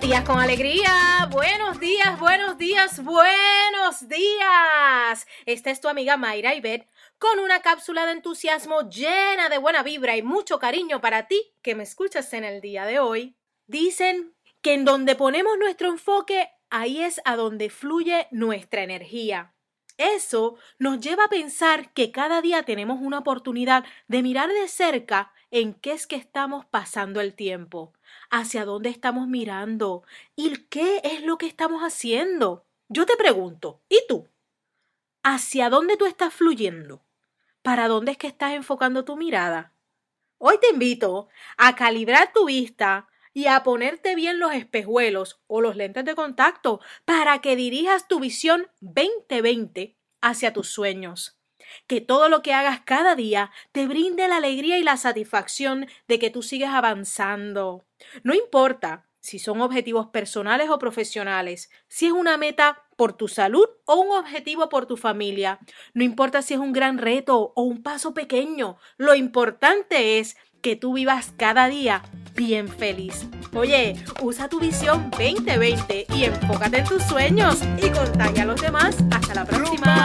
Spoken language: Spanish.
Buenos días con alegría, buenos días, buenos días, buenos días. Esta es tu amiga Mayra Ibet con una cápsula de entusiasmo llena de buena vibra y mucho cariño para ti que me escuchas en el día de hoy. Dicen que en donde ponemos nuestro enfoque, ahí es a donde fluye nuestra energía. Eso nos lleva a pensar que cada día tenemos una oportunidad de mirar de cerca en qué es que estamos pasando el tiempo, hacia dónde estamos mirando y qué es lo que estamos haciendo. Yo te pregunto, ¿y tú? ¿Hacia dónde tú estás fluyendo? ¿Para dónde es que estás enfocando tu mirada? Hoy te invito a calibrar tu vista y a ponerte bien los espejuelos o los lentes de contacto para que dirijas tu visión 2020 hacia tus sueños. Que todo lo que hagas cada día te brinde la alegría y la satisfacción de que tú sigues avanzando. No importa si son objetivos personales o profesionales, si es una meta por tu salud o un objetivo por tu familia. No importa si es un gran reto o un paso pequeño, lo importante es que tú vivas cada día bien feliz. Oye, usa tu visión 2020 y enfócate en tus sueños y contagia a los demás. Hasta la próxima.